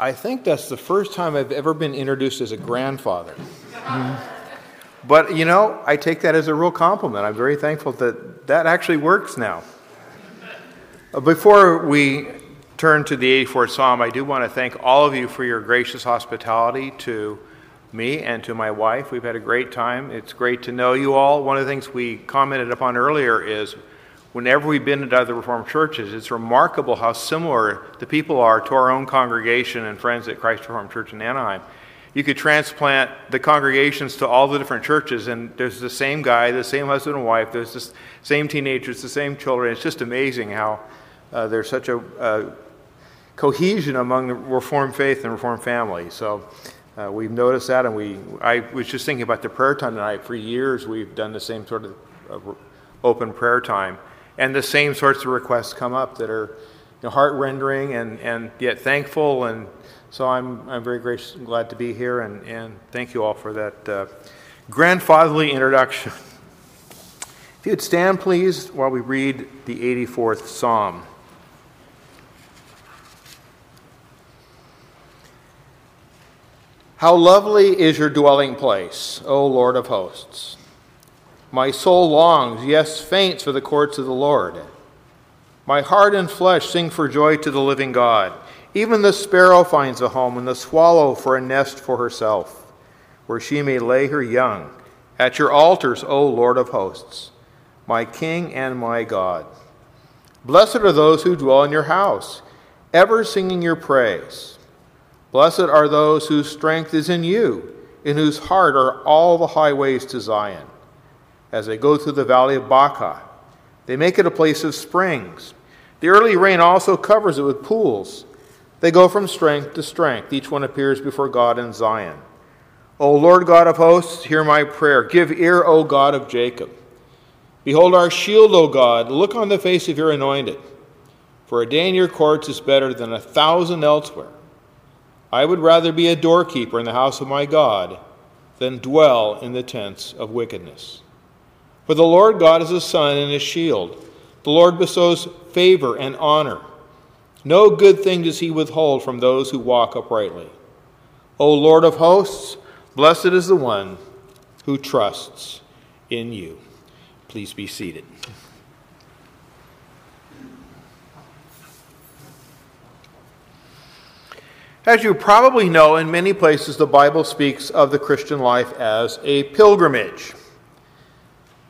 I think that's the first time I've ever been introduced as a grandfather. But you know, I take that as a real compliment. I'm very thankful that that actually works now. Uh, Before we turn to the 84th Psalm, I do want to thank all of you for your gracious hospitality to me and to my wife. We've had a great time. It's great to know you all. One of the things we commented upon earlier is whenever we've been at other Reformed churches, it's remarkable how similar the people are to our own congregation and friends at Christ Reformed Church in Anaheim. You could transplant the congregations to all the different churches, and there's the same guy, the same husband and wife, there's the same teenagers, the same children. It's just amazing how uh, there's such a, a cohesion among the Reformed faith and Reformed family. So uh, we've noticed that, and we. I was just thinking about the prayer time tonight. For years, we've done the same sort of uh, open prayer time, and the same sorts of requests come up that are you know, heart rendering and, and yet thankful. And so I'm I'm very gracious and glad to be here, and, and thank you all for that uh, grandfatherly introduction. If you'd stand, please, while we read the 84th Psalm. How lovely is your dwelling place, O Lord of hosts! My soul longs, yes, faints for the courts of the Lord. My heart and flesh sing for joy to the living God. Even the sparrow finds a home, and the swallow for a nest for herself, where she may lay her young. At your altars, O Lord of hosts, my King and my God. Blessed are those who dwell in your house, ever singing your praise. Blessed are those whose strength is in you, in whose heart are all the highways to Zion. As they go through the valley of Baca, they make it a place of springs. The early rain also covers it with pools. They go from strength to strength. Each one appears before God in Zion. O Lord God of hosts, hear my prayer. Give ear, O God of Jacob. Behold our shield, O God. Look on the face of your anointed. For a day in your courts is better than a thousand elsewhere. I would rather be a doorkeeper in the house of my God than dwell in the tents of wickedness. For the Lord God is a sun and a shield. The Lord bestows favor and honor. No good thing does he withhold from those who walk uprightly. O Lord of hosts, blessed is the one who trusts in you. Please be seated. As you probably know, in many places the Bible speaks of the Christian life as a pilgrimage.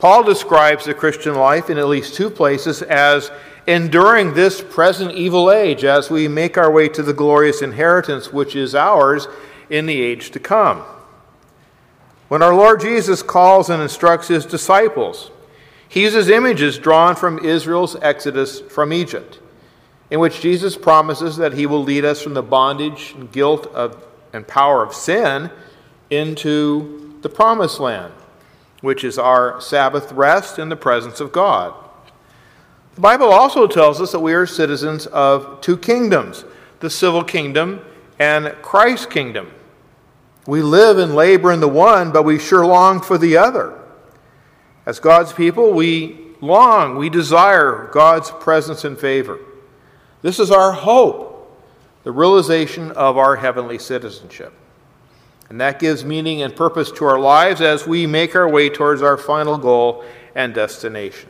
Paul describes the Christian life in at least two places as enduring this present evil age as we make our way to the glorious inheritance which is ours in the age to come. When our Lord Jesus calls and instructs his disciples, he uses images drawn from Israel's exodus from Egypt in which Jesus promises that he will lead us from the bondage and guilt of, and power of sin into the promised land, which is our Sabbath rest in the presence of God. The Bible also tells us that we are citizens of two kingdoms the civil kingdom and Christ's kingdom. We live and labor in the one, but we sure long for the other. As God's people, we long, we desire God's presence and favor. This is our hope, the realization of our heavenly citizenship. And that gives meaning and purpose to our lives as we make our way towards our final goal and destination.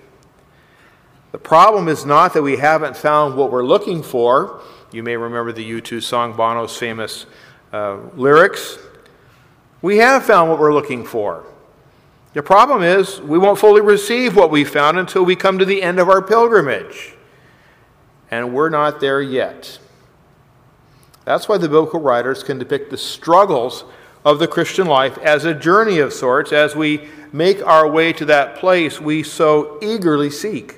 The problem is not that we haven't found what we're looking for. You may remember the U2 song Bono's famous uh, lyrics. We have found what we're looking for. The problem is we won't fully receive what we found until we come to the end of our pilgrimage and we're not there yet. That's why the biblical writers can depict the struggles of the Christian life as a journey of sorts as we make our way to that place we so eagerly seek.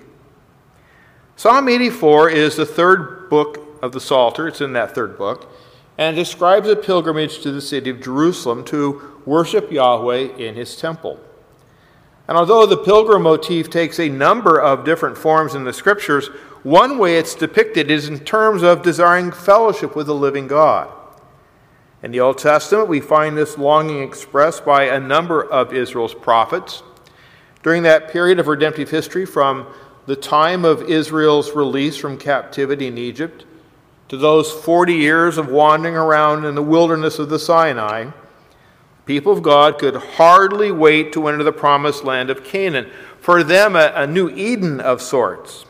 Psalm 84 is the third book of the Psalter, it's in that third book, and describes a pilgrimage to the city of Jerusalem to worship Yahweh in his temple. And although the pilgrim motif takes a number of different forms in the scriptures, one way it's depicted is in terms of desiring fellowship with the living God. In the Old Testament, we find this longing expressed by a number of Israel's prophets. During that period of redemptive history, from the time of Israel's release from captivity in Egypt to those 40 years of wandering around in the wilderness of the Sinai, people of God could hardly wait to enter the promised land of Canaan. For them, a, a new Eden of sorts.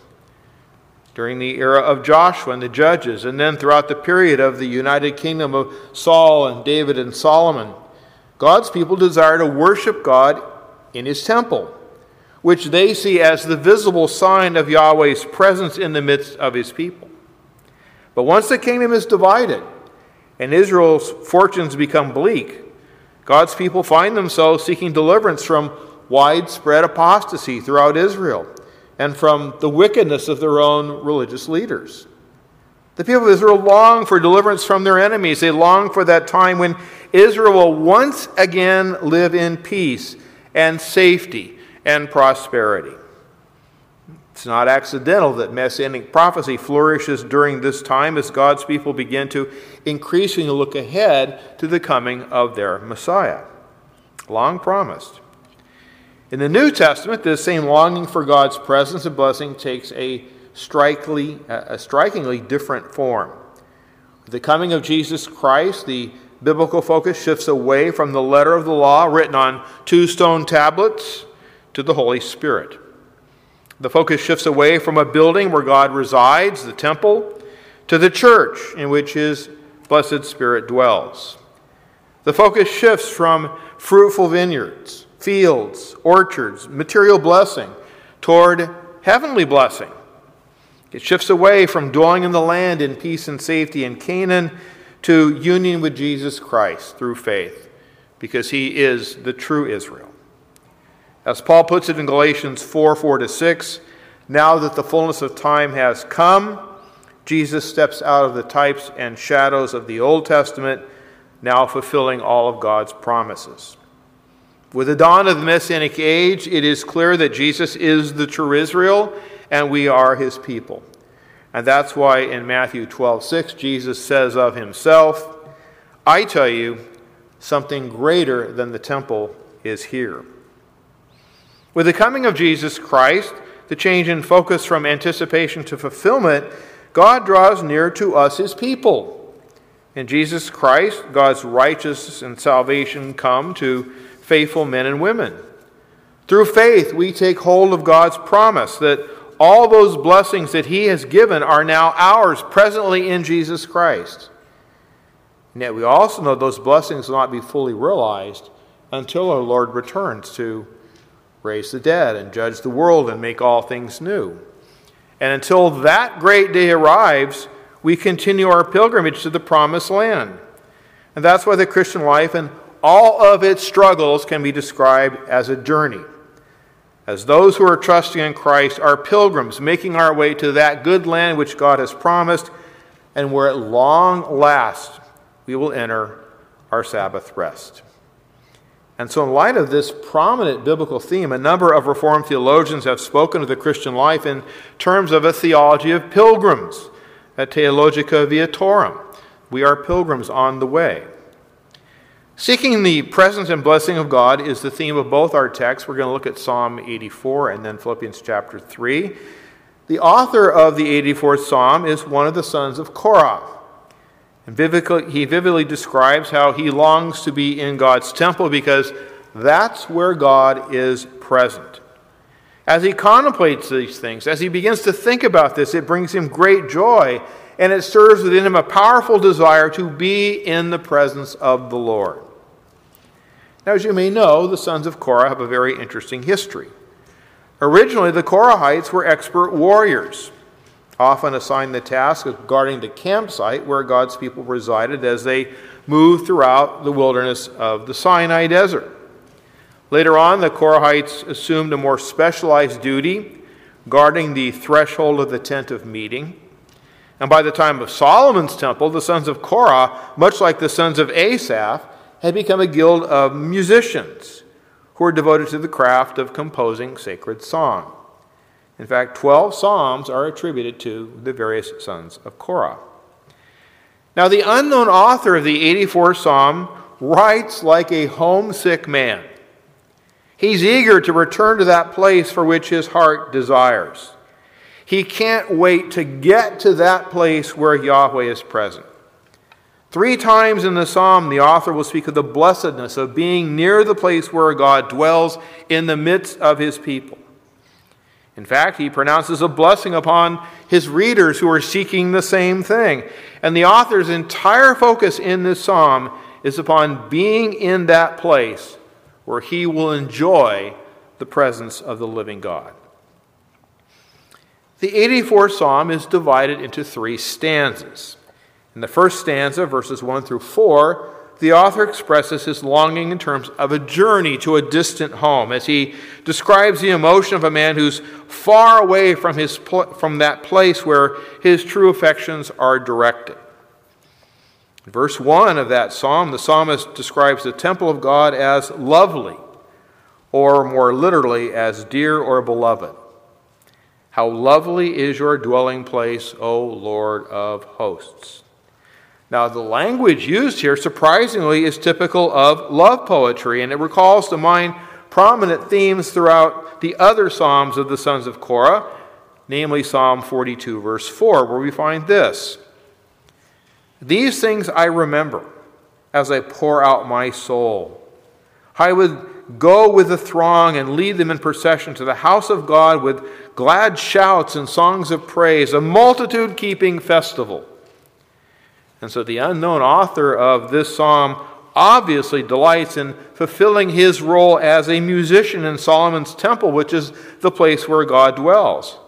During the era of Joshua and the judges, and then throughout the period of the united kingdom of Saul and David and Solomon, God's people desire to worship God in his temple, which they see as the visible sign of Yahweh's presence in the midst of his people. But once the kingdom is divided and Israel's fortunes become bleak, God's people find themselves seeking deliverance from widespread apostasy throughout Israel and from the wickedness of their own religious leaders. The people of Israel long for deliverance from their enemies. They long for that time when Israel will once again live in peace and safety and prosperity. It's not accidental that messianic prophecy flourishes during this time as God's people begin to increasingly look ahead to the coming of their Messiah. Long promised. In the New Testament, this same longing for God's presence and blessing takes a strikingly, a strikingly different form. With the coming of Jesus Christ, the biblical focus shifts away from the letter of the law written on two stone tablets to the Holy Spirit. The focus shifts away from a building where God resides, the temple, to the church in which His blessed Spirit dwells. The focus shifts from fruitful vineyards, fields, orchards, material blessing, toward heavenly blessing. It shifts away from dwelling in the land in peace and safety in Canaan to union with Jesus Christ through faith, because He is the true Israel. As Paul puts it in Galatians 4 4 to 6, now that the fullness of time has come, Jesus steps out of the types and shadows of the Old Testament, now fulfilling all of God's promises. With the dawn of the Messianic age, it is clear that Jesus is the true Israel and we are his people. And that's why in Matthew 12 6, Jesus says of himself, I tell you, something greater than the temple is here. With the coming of Jesus Christ, the change in focus from anticipation to fulfillment, God draws near to us, his people. In Jesus Christ, God's righteousness and salvation come to faithful men and women. Through faith, we take hold of God's promise that all those blessings that he has given are now ours presently in Jesus Christ. And yet we also know those blessings will not be fully realized until our Lord returns to raise the dead, and judge the world, and make all things new. And until that great day arrives, we continue our pilgrimage to the promised land. And that's why the Christian life and all of its struggles can be described as a journey. As those who are trusting in Christ are pilgrims, making our way to that good land which God has promised, and where at long last we will enter our Sabbath rest. And so, in light of this prominent biblical theme, a number of Reformed theologians have spoken of the Christian life in terms of a theology of pilgrims, a theologia viatorum. We are pilgrims on the way. Seeking the presence and blessing of God is the theme of both our texts. We're going to look at Psalm 84 and then Philippians chapter 3. The author of the 84th Psalm is one of the sons of Korah. And he vividly describes how he longs to be in God's temple because that's where God is present. As he contemplates these things, as he begins to think about this, it brings him great joy and it stirs within him a powerful desire to be in the presence of the Lord. Now, as you may know, the sons of Korah have a very interesting history. Originally, the Korahites were expert warriors often assigned the task of guarding the campsite where God's people resided as they moved throughout the wilderness of the Sinai desert. Later on, the Korahites assumed a more specialized duty, guarding the threshold of the tent of meeting. And by the time of Solomon's temple, the sons of Korah, much like the sons of Asaph, had become a guild of musicians who were devoted to the craft of composing sacred song. In fact, 12 Psalms are attributed to the various sons of Korah. Now, the unknown author of the 84th Psalm writes like a homesick man. He's eager to return to that place for which his heart desires. He can't wait to get to that place where Yahweh is present. Three times in the psalm, the author will speak of the blessedness of being near the place where God dwells in the midst of his people. In fact, he pronounces a blessing upon his readers who are seeking the same thing. And the author's entire focus in this psalm is upon being in that place where he will enjoy the presence of the living God. The 84th psalm is divided into three stanzas. In the first stanza, verses 1 through 4, the author expresses his longing in terms of a journey to a distant home as he describes the emotion of a man who's far away from, his from that place where his true affections are directed. In verse 1 of that psalm, the psalmist describes the temple of God as lovely, or more literally, as dear or beloved. How lovely is your dwelling place, O Lord of hosts! Now, the language used here, surprisingly, is typical of love poetry, and it recalls to mind prominent themes throughout the other Psalms of the sons of Korah, namely Psalm 42, verse 4, where we find this These things I remember as I pour out my soul. I would go with the throng and lead them in procession to the house of God with glad shouts and songs of praise, a multitude keeping festival. And so the unknown author of this psalm obviously delights in fulfilling his role as a musician in Solomon's temple, which is the place where God dwells.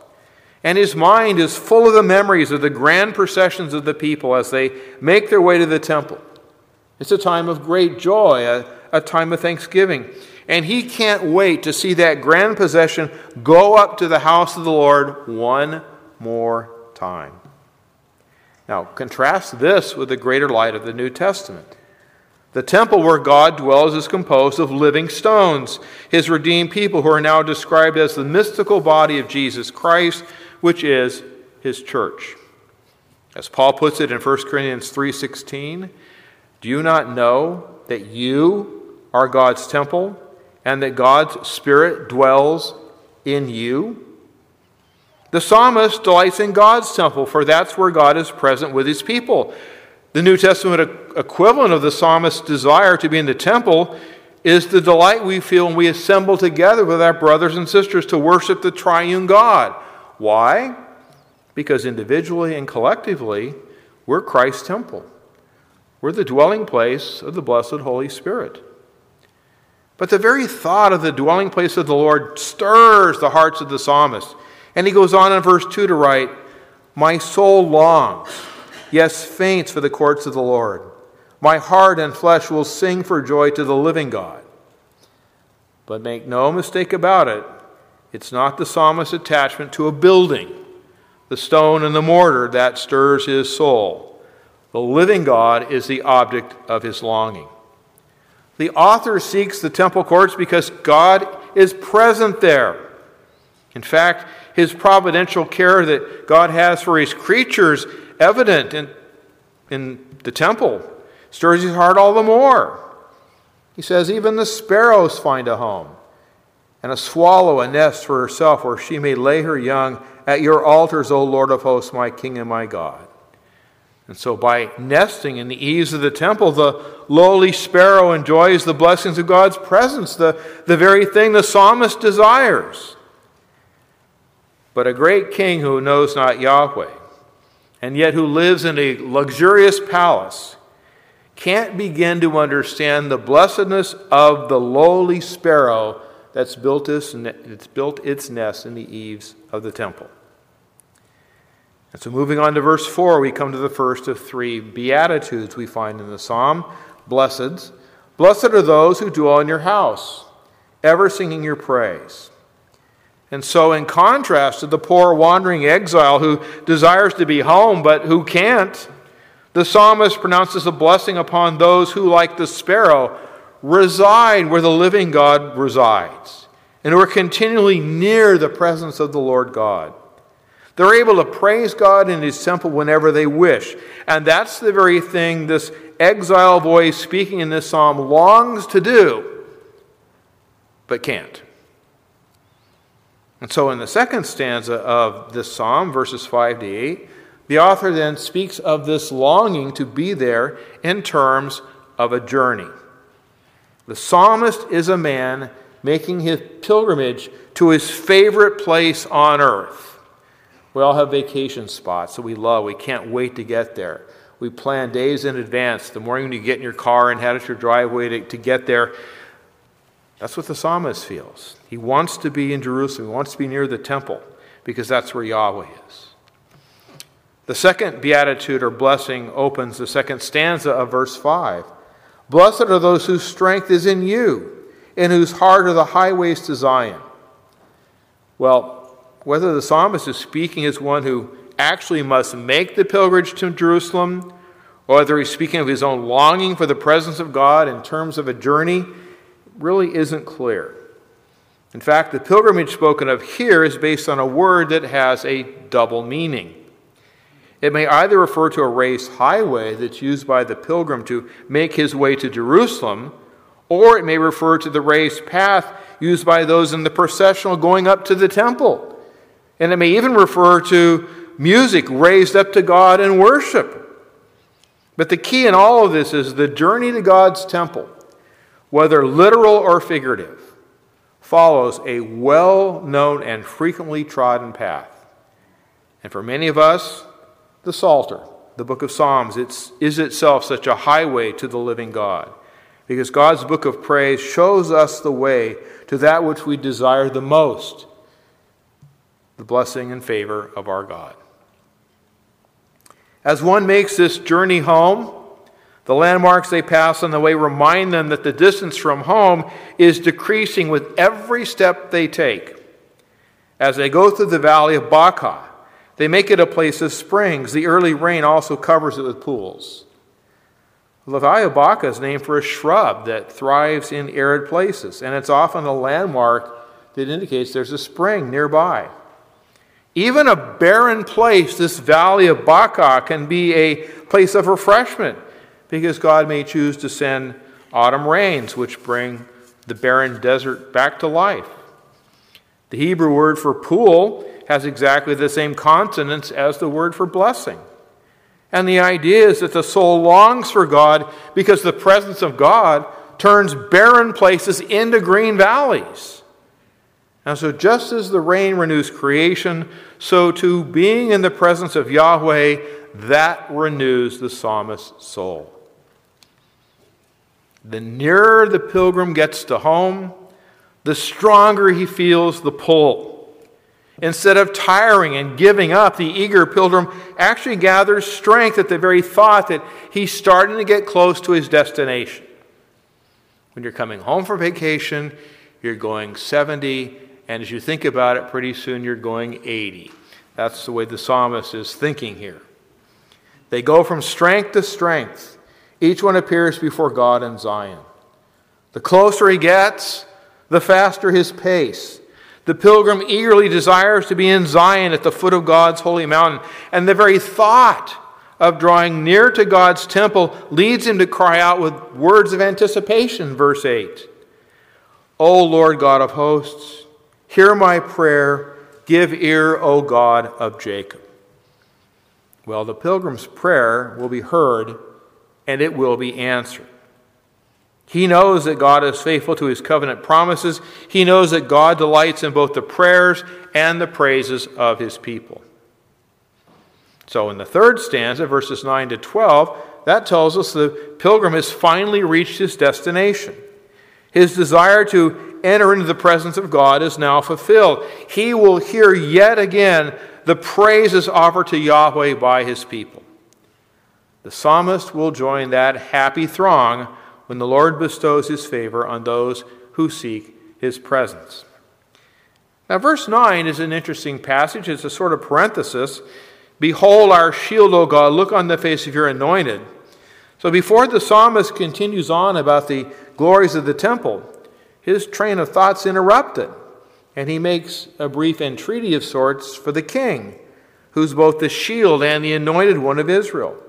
And his mind is full of the memories of the grand processions of the people as they make their way to the temple. It's a time of great joy, a, a time of thanksgiving. And he can't wait to see that grand procession go up to the house of the Lord one more time. Now, contrast this with the greater light of the New Testament. The temple where God dwells is composed of living stones, his redeemed people who are now described as the mystical body of Jesus Christ, which is his church. As Paul puts it in 1 Corinthians 3:16, do you not know that you are God's temple and that God's spirit dwells in you? The psalmist delights in God's temple, for that's where God is present with his people. The New Testament equivalent of the psalmist's desire to be in the temple is the delight we feel when we assemble together with our brothers and sisters to worship the triune God. Why? Because individually and collectively, we're Christ's temple. We're the dwelling place of the blessed Holy Spirit. But the very thought of the dwelling place of the Lord stirs the hearts of the psalmist. And he goes on in verse 2 to write, My soul longs, yes, faints for the courts of the Lord. My heart and flesh will sing for joy to the living God. But make no mistake about it, it's not the psalmist's attachment to a building, the stone and the mortar, that stirs his soul. The living God is the object of his longing. The author seeks the temple courts because God is present there. In fact, his providential care that God has for his creatures evident in, in the temple stirs his heart all the more. He says, Even the sparrows find a home, and a swallow a nest for herself where she may lay her young at your altars, O Lord of hosts, my King and my God. And so, by nesting in the eaves of the temple, the lowly sparrow enjoys the blessings of God's presence, the, the very thing the psalmist desires. But a great king who knows not Yahweh, and yet who lives in a luxurious palace, can't begin to understand the blessedness of the lowly sparrow that's built its, nest in the eaves of the temple. And so, moving on to verse 4, we come to the first of three Beatitudes we find in the psalm Blessed. Blessed are those who dwell in your house, ever singing your praise. And so, in contrast to the poor wandering exile who desires to be home but who can't, the psalmist pronounces a blessing upon those who, like the sparrow, reside where the living God resides and who are continually near the presence of the Lord God. They're able to praise God in His temple whenever they wish. And that's the very thing this exile voice speaking in this psalm longs to do, but can't. And so, in the second stanza of this psalm, verses 5 to 8, the author then speaks of this longing to be there in terms of a journey. The psalmist is a man making his pilgrimage to his favorite place on earth. We all have vacation spots that we love. We can't wait to get there. We plan days in advance. The morning you get in your car and head out your driveway to, to get there, that's what the psalmist feels. He wants to be in Jerusalem, he wants to be near the temple because that's where Yahweh is. The second beatitude or blessing opens the second stanza of verse 5. Blessed are those whose strength is in you, in whose heart are the highways to Zion. Well, whether the psalmist is speaking as one who actually must make the pilgrimage to Jerusalem, or whether he's speaking of his own longing for the presence of God in terms of a journey, really isn't clear. In fact, the pilgrimage spoken of here is based on a word that has a double meaning. It may either refer to a raised highway that's used by the pilgrim to make his way to Jerusalem, or it may refer to the raised path used by those in the processional going up to the temple. And it may even refer to music raised up to God in worship. But the key in all of this is the journey to God's temple, whether literal or figurative, follows a well known and frequently trodden path. And for many of us, the Psalter, the book of Psalms, it's, is itself such a highway to the living God. Because God's book of praise shows us the way to that which we desire the most the blessing and favor of our God. As one makes this journey home, the landmarks they pass on the way remind them that the distance from home is decreasing with every step they take. As they go through the valley of Baca, they make it a place of springs. The early rain also covers it with pools. The Valley of Baca is named for a shrub that thrives in arid places, and it's often a landmark that indicates there's a spring nearby. Even a barren place, this Valley of Baca, can be a place of refreshment because God may choose to send autumn rains, which bring the barren desert back to life. The Hebrew word for pool has exactly the same consonants as the word for blessing. And the idea is that the soul longs for God because the presence of God turns barren places into green valleys. And so, just as the rain renews creation, so too being in the presence of Yahweh, that renews the psalmist's soul. The nearer the pilgrim gets to home, the stronger he feels the pull. Instead of tiring and giving up, the eager pilgrim actually gathers strength at the very thought that he's starting to get close to his destination. When you're coming home from vacation, you're going 70, and as you think about it, pretty soon you're going 80. That's the way the psalmist is thinking here. They go from strength to strength. Each one appears before God in Zion. The closer he gets, the faster his pace. The pilgrim eagerly desires to be in Zion at the foot of God's holy mountain. And the very thought of drawing near to God's temple leads him to cry out with words of anticipation, verse 8. O Lord God of hosts, hear my prayer. Give ear, O God of Jacob. Well, the pilgrim's prayer will be heard and it will be answered. He knows that God is faithful to his covenant promises. He knows that God delights in both the prayers and the praises of his people. So, in the third stanza, verses 9 to 12, that tells us the pilgrim has finally reached his destination. His desire to enter into the presence of God is now fulfilled. He will hear yet again the praises offered to Yahweh by his people. The psalmist will join that happy throng when the Lord bestows his favor on those who seek his presence. Now, verse 9 is an interesting passage. It's a sort of parenthesis. Behold our shield, O God, look on the face of your anointed. So, before the psalmist continues on about the glories of the temple, his train of thoughts interrupted, and he makes a brief entreaty of sorts for the king, who's both the shield and the anointed one of Israel.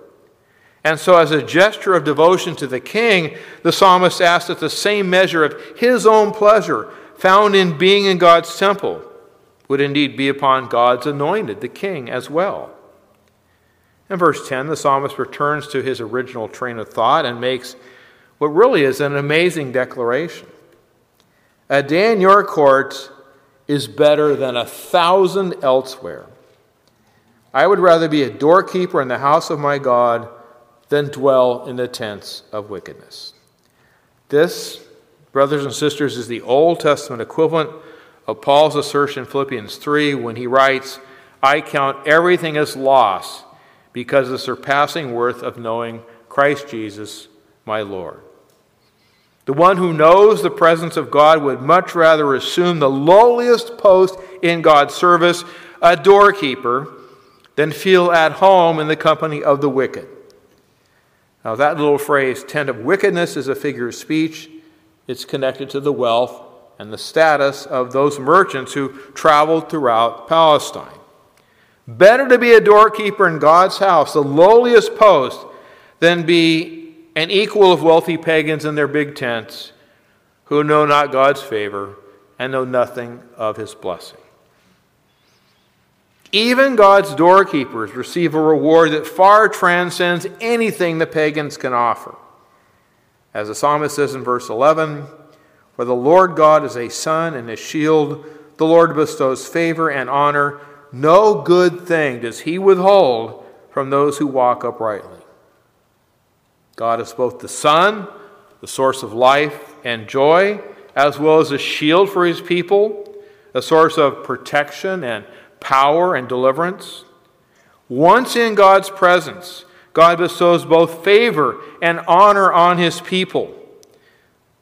And so, as a gesture of devotion to the king, the psalmist asks that the same measure of his own pleasure found in being in God's temple would indeed be upon God's anointed, the king, as well. In verse 10, the psalmist returns to his original train of thought and makes what really is an amazing declaration. A day in your courts is better than a thousand elsewhere. I would rather be a doorkeeper in the house of my God than dwell in the tents of wickedness. This, brothers and sisters, is the Old Testament equivalent of Paul's assertion in Philippians 3 when he writes, I count everything as loss because of the surpassing worth of knowing Christ Jesus, my Lord. The one who knows the presence of God would much rather assume the lowliest post in God's service, a doorkeeper, than feel at home in the company of the wicked. Now, that little phrase, tent of wickedness, is a figure of speech. It's connected to the wealth and the status of those merchants who traveled throughout Palestine. Better to be a doorkeeper in God's house, the lowliest post, than be an equal of wealthy pagans in their big tents who know not God's favor and know nothing of his blessing. Even God's doorkeepers receive a reward that far transcends anything the pagans can offer. As the psalmist says in verse 11, for the Lord God is a sun and a shield. The Lord bestows favor and honor. No good thing does he withhold from those who walk uprightly. God is both the sun, the source of life and joy, as well as a shield for his people, a source of protection and power and deliverance. Once in God's presence, God bestows both favor and honor on his people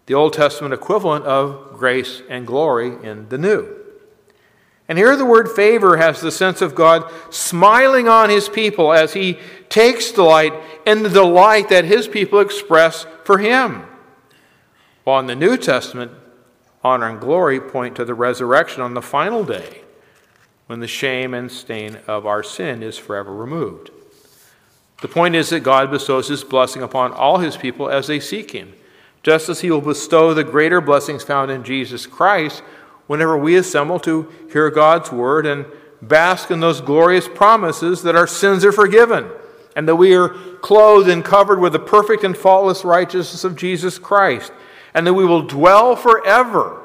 the Old Testament equivalent of grace and glory in the New. And here the word favor has the sense of God smiling on his people as he takes delight in the delight that his people express for him. While in the New Testament, honor and glory point to the resurrection on the final day when the shame and stain of our sin is forever removed. The point is that God bestows his blessing upon all his people as they seek him just as he will bestow the greater blessings found in Jesus Christ whenever we assemble to hear God's word and bask in those glorious promises that our sins are forgiven and that we are clothed and covered with the perfect and faultless righteousness of Jesus Christ and that we will dwell forever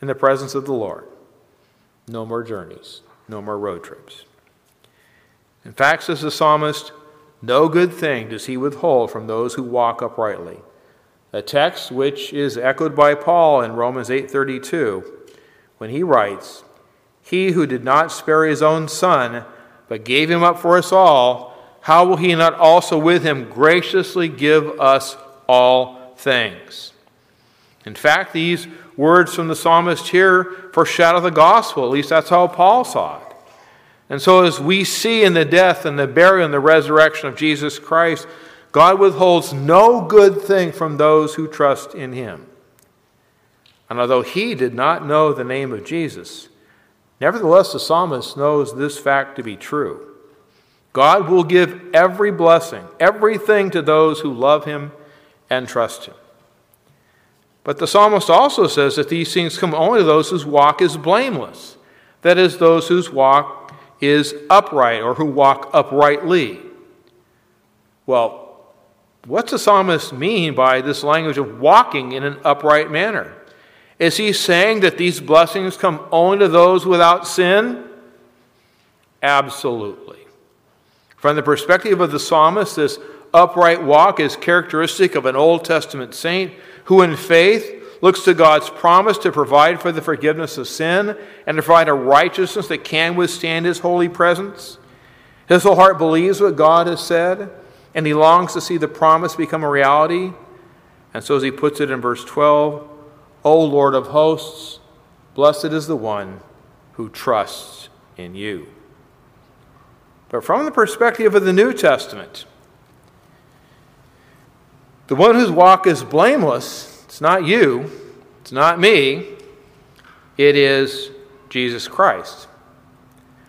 in the presence of the Lord. No more journeys, no more road trips. In fact, says the psalmist, no good thing does he withhold from those who walk uprightly a text which is echoed by Paul in Romans 8:32 when he writes, "He who did not spare his own son, but gave him up for us all, how will he not also with him graciously give us all things?" In fact, these words from the psalmist here foreshadow the gospel. At least that's how Paul saw it. And so, as we see in the death and the burial and the resurrection of Jesus Christ, God withholds no good thing from those who trust in him. And although he did not know the name of Jesus, nevertheless the psalmist knows this fact to be true. God will give every blessing, everything to those who love him and trust him. But the psalmist also says that these things come only to those whose walk is blameless. That is, those whose walk is upright or who walk uprightly. Well, What's the psalmist mean by this language of walking in an upright manner? Is he saying that these blessings come only to those without sin? Absolutely. From the perspective of the psalmist, this upright walk is characteristic of an Old Testament saint who, in faith, looks to God's promise to provide for the forgiveness of sin and to provide a righteousness that can withstand his holy presence. His whole heart believes what God has said and he longs to see the promise become a reality. And so, as he puts it in verse 12, O Lord of hosts, blessed is the one who trusts in you. But from the perspective of the New Testament, the one whose walk is blameless, it's not you, it's not me, it is Jesus Christ.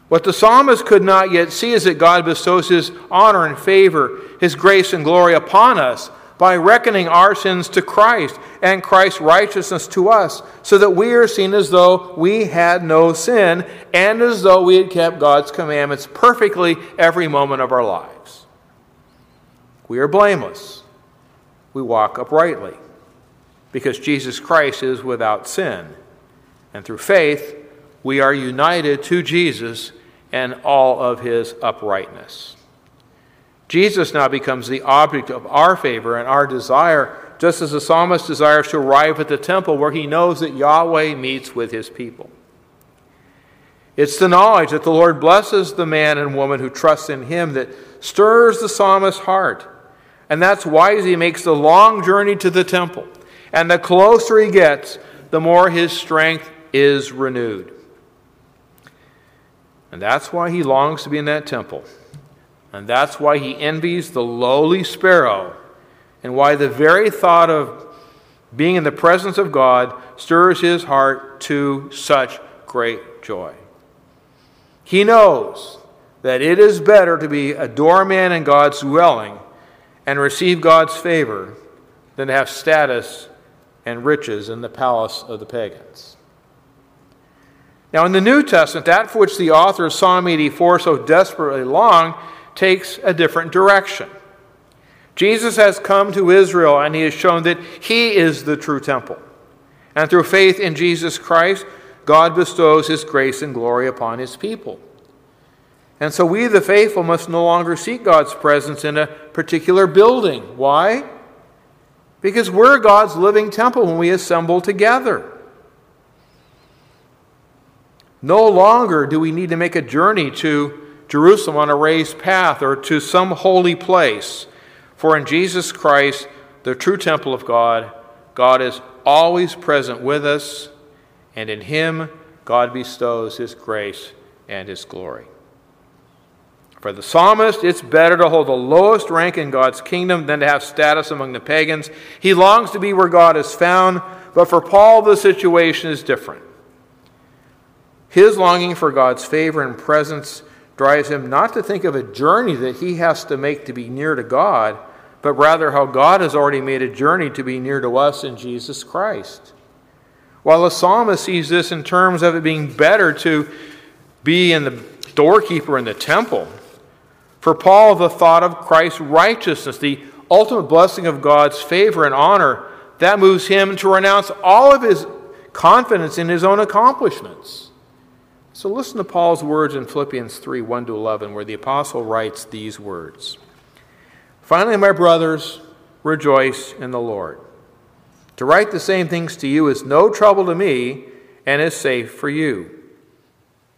What the psalmist could not yet see is that God bestows his honor and favor, his grace and glory upon us, by reckoning our sins to Christ and Christ's righteousness to us, so that we are seen as though we had no sin and as though we had kept God's commandments perfectly every moment of our lives. We are blameless. We walk uprightly because Jesus Christ is without sin. And through faith, we are united to Jesus and all of his uprightness. Jesus now becomes the object of our favor and our desire, just as the psalmist desires to arrive at the temple where he knows that Yahweh meets with his people. It's the knowledge that the Lord blesses the man and woman who trusts in him that stirs the psalmist's heart. And that's why he makes the long journey to the temple. And the closer he gets, the more his strength is renewed. And that's why he longs to be in that temple. And that's why he envies the lowly sparrow, and why the very thought of being in the presence of God stirs his heart to such great joy. He knows that it is better to be a doorman in God's dwelling and receive God's favor than to have status and riches in the palace of the pagans. Now, in the New Testament, that for which the author of Psalm 84 so desperately longed takes a different direction. Jesus has come to Israel and he has shown that he is the true temple. And through faith in Jesus Christ, God bestows his grace and glory upon his people. And so we, the faithful, must no longer seek God's presence in a particular building. Why? Because we're God's living temple when we assemble together. No longer do we need to make a journey to Jerusalem on a raised path or to some holy place. For in Jesus Christ, the true temple of God, God is always present with us, and in Him, God bestows His grace and His glory. For the psalmist, it's better to hold the lowest rank in God's kingdom than to have status among the pagans. He longs to be where God is found, but for Paul, the situation is different. His longing for God's favor and presence drives him not to think of a journey that he has to make to be near to God, but rather how God has already made a journey to be near to us in Jesus Christ. While the psalmist sees this in terms of it being better to be in the doorkeeper in the temple, for Paul, the thought of Christ's righteousness, the ultimate blessing of God's favor and honor, that moves him to renounce all of his confidence in his own accomplishments so listen to Paul's words in Philippians 3 1 to 11, where the apostle writes these words Finally, my brothers, rejoice in the Lord. To write the same things to you is no trouble to me and is safe for you.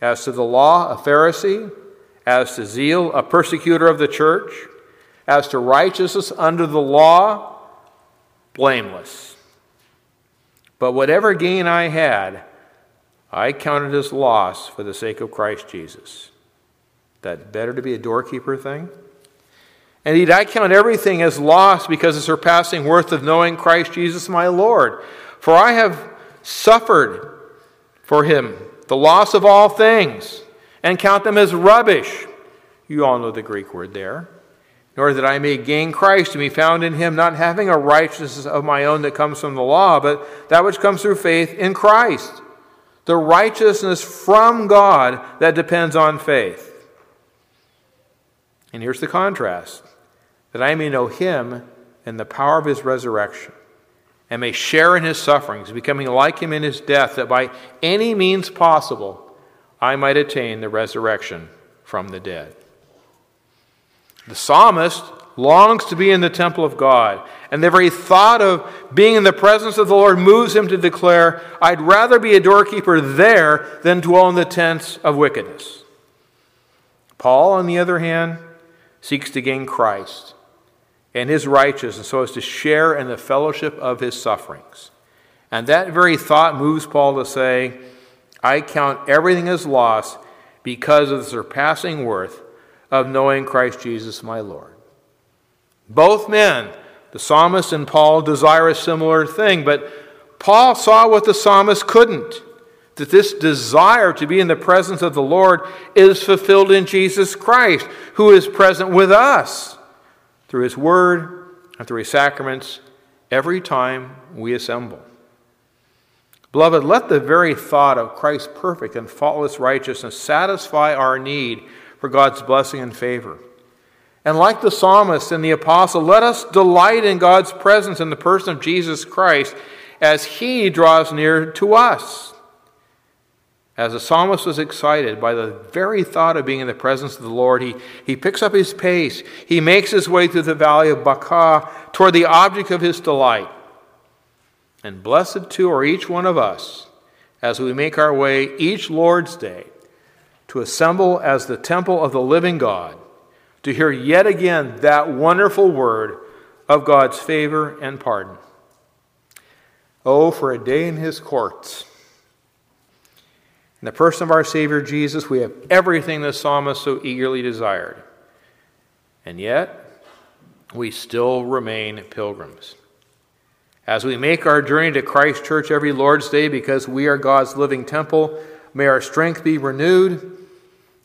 as to the law, a Pharisee, as to zeal, a persecutor of the church, as to righteousness under the law, blameless. But whatever gain I had, I counted as loss for the sake of Christ Jesus. That better to be a doorkeeper thing? Indeed, I count everything as loss because of the surpassing worth of knowing Christ Jesus my Lord. For I have suffered for him the loss of all things and count them as rubbish. You all know the Greek word there. Order that I may gain Christ and be found in him, not having a righteousness of my own that comes from the law, but that which comes through faith in Christ the righteousness from God that depends on faith. And here's the contrast that I may know him and the power of his resurrection, and may share in his sufferings, becoming like him in his death, that by any means possible I might attain the resurrection from the dead. The psalmist longs to be in the temple of God. And the very thought of being in the presence of the Lord moves him to declare, I'd rather be a doorkeeper there than dwell in the tents of wickedness. Paul, on the other hand, seeks to gain Christ and his righteousness so as to share in the fellowship of his sufferings. And that very thought moves Paul to say, I count everything as loss because of the surpassing worth of knowing Christ Jesus my Lord. Both men, the psalmist and Paul, desire a similar thing, but Paul saw what the psalmist couldn't that this desire to be in the presence of the Lord is fulfilled in Jesus Christ, who is present with us through his word and through his sacraments every time we assemble. Beloved, let the very thought of Christ's perfect and faultless righteousness satisfy our need for God's blessing and favor. And like the psalmist and the apostle, let us delight in God's presence in the person of Jesus Christ as he draws near to us. As the psalmist was excited by the very thought of being in the presence of the Lord, he, he picks up his pace. He makes his way through the valley of Baca toward the object of his delight. And blessed too are each one of us as we make our way each Lord's day to assemble as the temple of the living God, to hear yet again that wonderful word of God's favor and pardon. Oh, for a day in his courts in the person of our Savior Jesus, we have everything the psalmist so eagerly desired. And yet, we still remain pilgrims. As we make our journey to Christ Church every Lord's Day because we are God's living temple, may our strength be renewed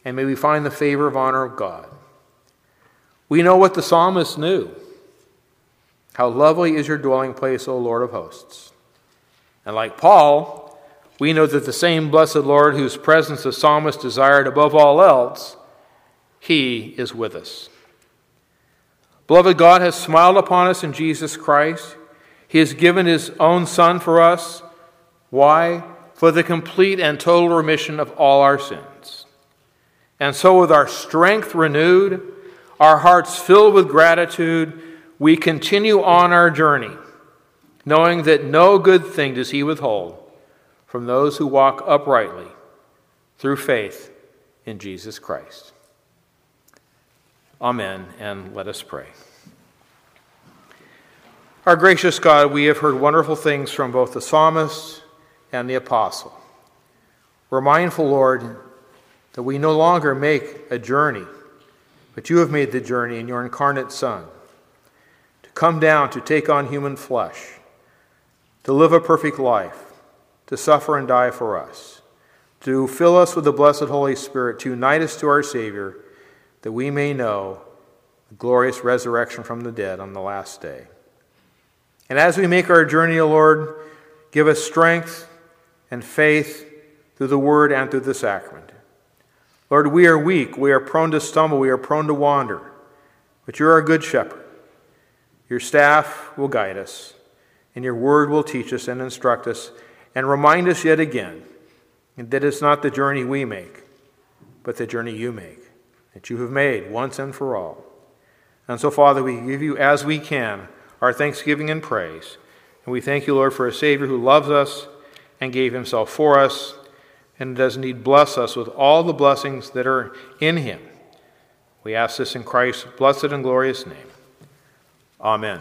and may we find the favor of honor of God. We know what the psalmist knew. How lovely is your dwelling place, O Lord of hosts. And like Paul, we know that the same blessed Lord whose presence the psalmist desired above all else, he is with us. Beloved, God has smiled upon us in Jesus Christ. He has given his own Son for us. Why? For the complete and total remission of all our sins. And so, with our strength renewed, our hearts filled with gratitude, we continue on our journey, knowing that no good thing does he withhold from those who walk uprightly through faith in Jesus Christ. Amen, and let us pray. Our gracious God, we have heard wonderful things from both the psalmist and the apostle. We're mindful, Lord, that we no longer make a journey, but you have made the journey in your incarnate Son to come down to take on human flesh, to live a perfect life to suffer and die for us, to fill us with the blessed Holy Spirit, to unite us to our Savior, that we may know the glorious resurrection from the dead on the last day. And as we make our journey, O Lord, give us strength and faith through the Word and through the sacrament. Lord, we are weak, we are prone to stumble, we are prone to wander, but you're our good shepherd. Your staff will guide us, and your word will teach us and instruct us and remind us yet again that it's not the journey we make, but the journey you make, that you have made once and for all. And so, Father, we give you as we can our thanksgiving and praise. And we thank you, Lord, for a Savior who loves us and gave himself for us and does indeed bless us with all the blessings that are in him. We ask this in Christ's blessed and glorious name. Amen.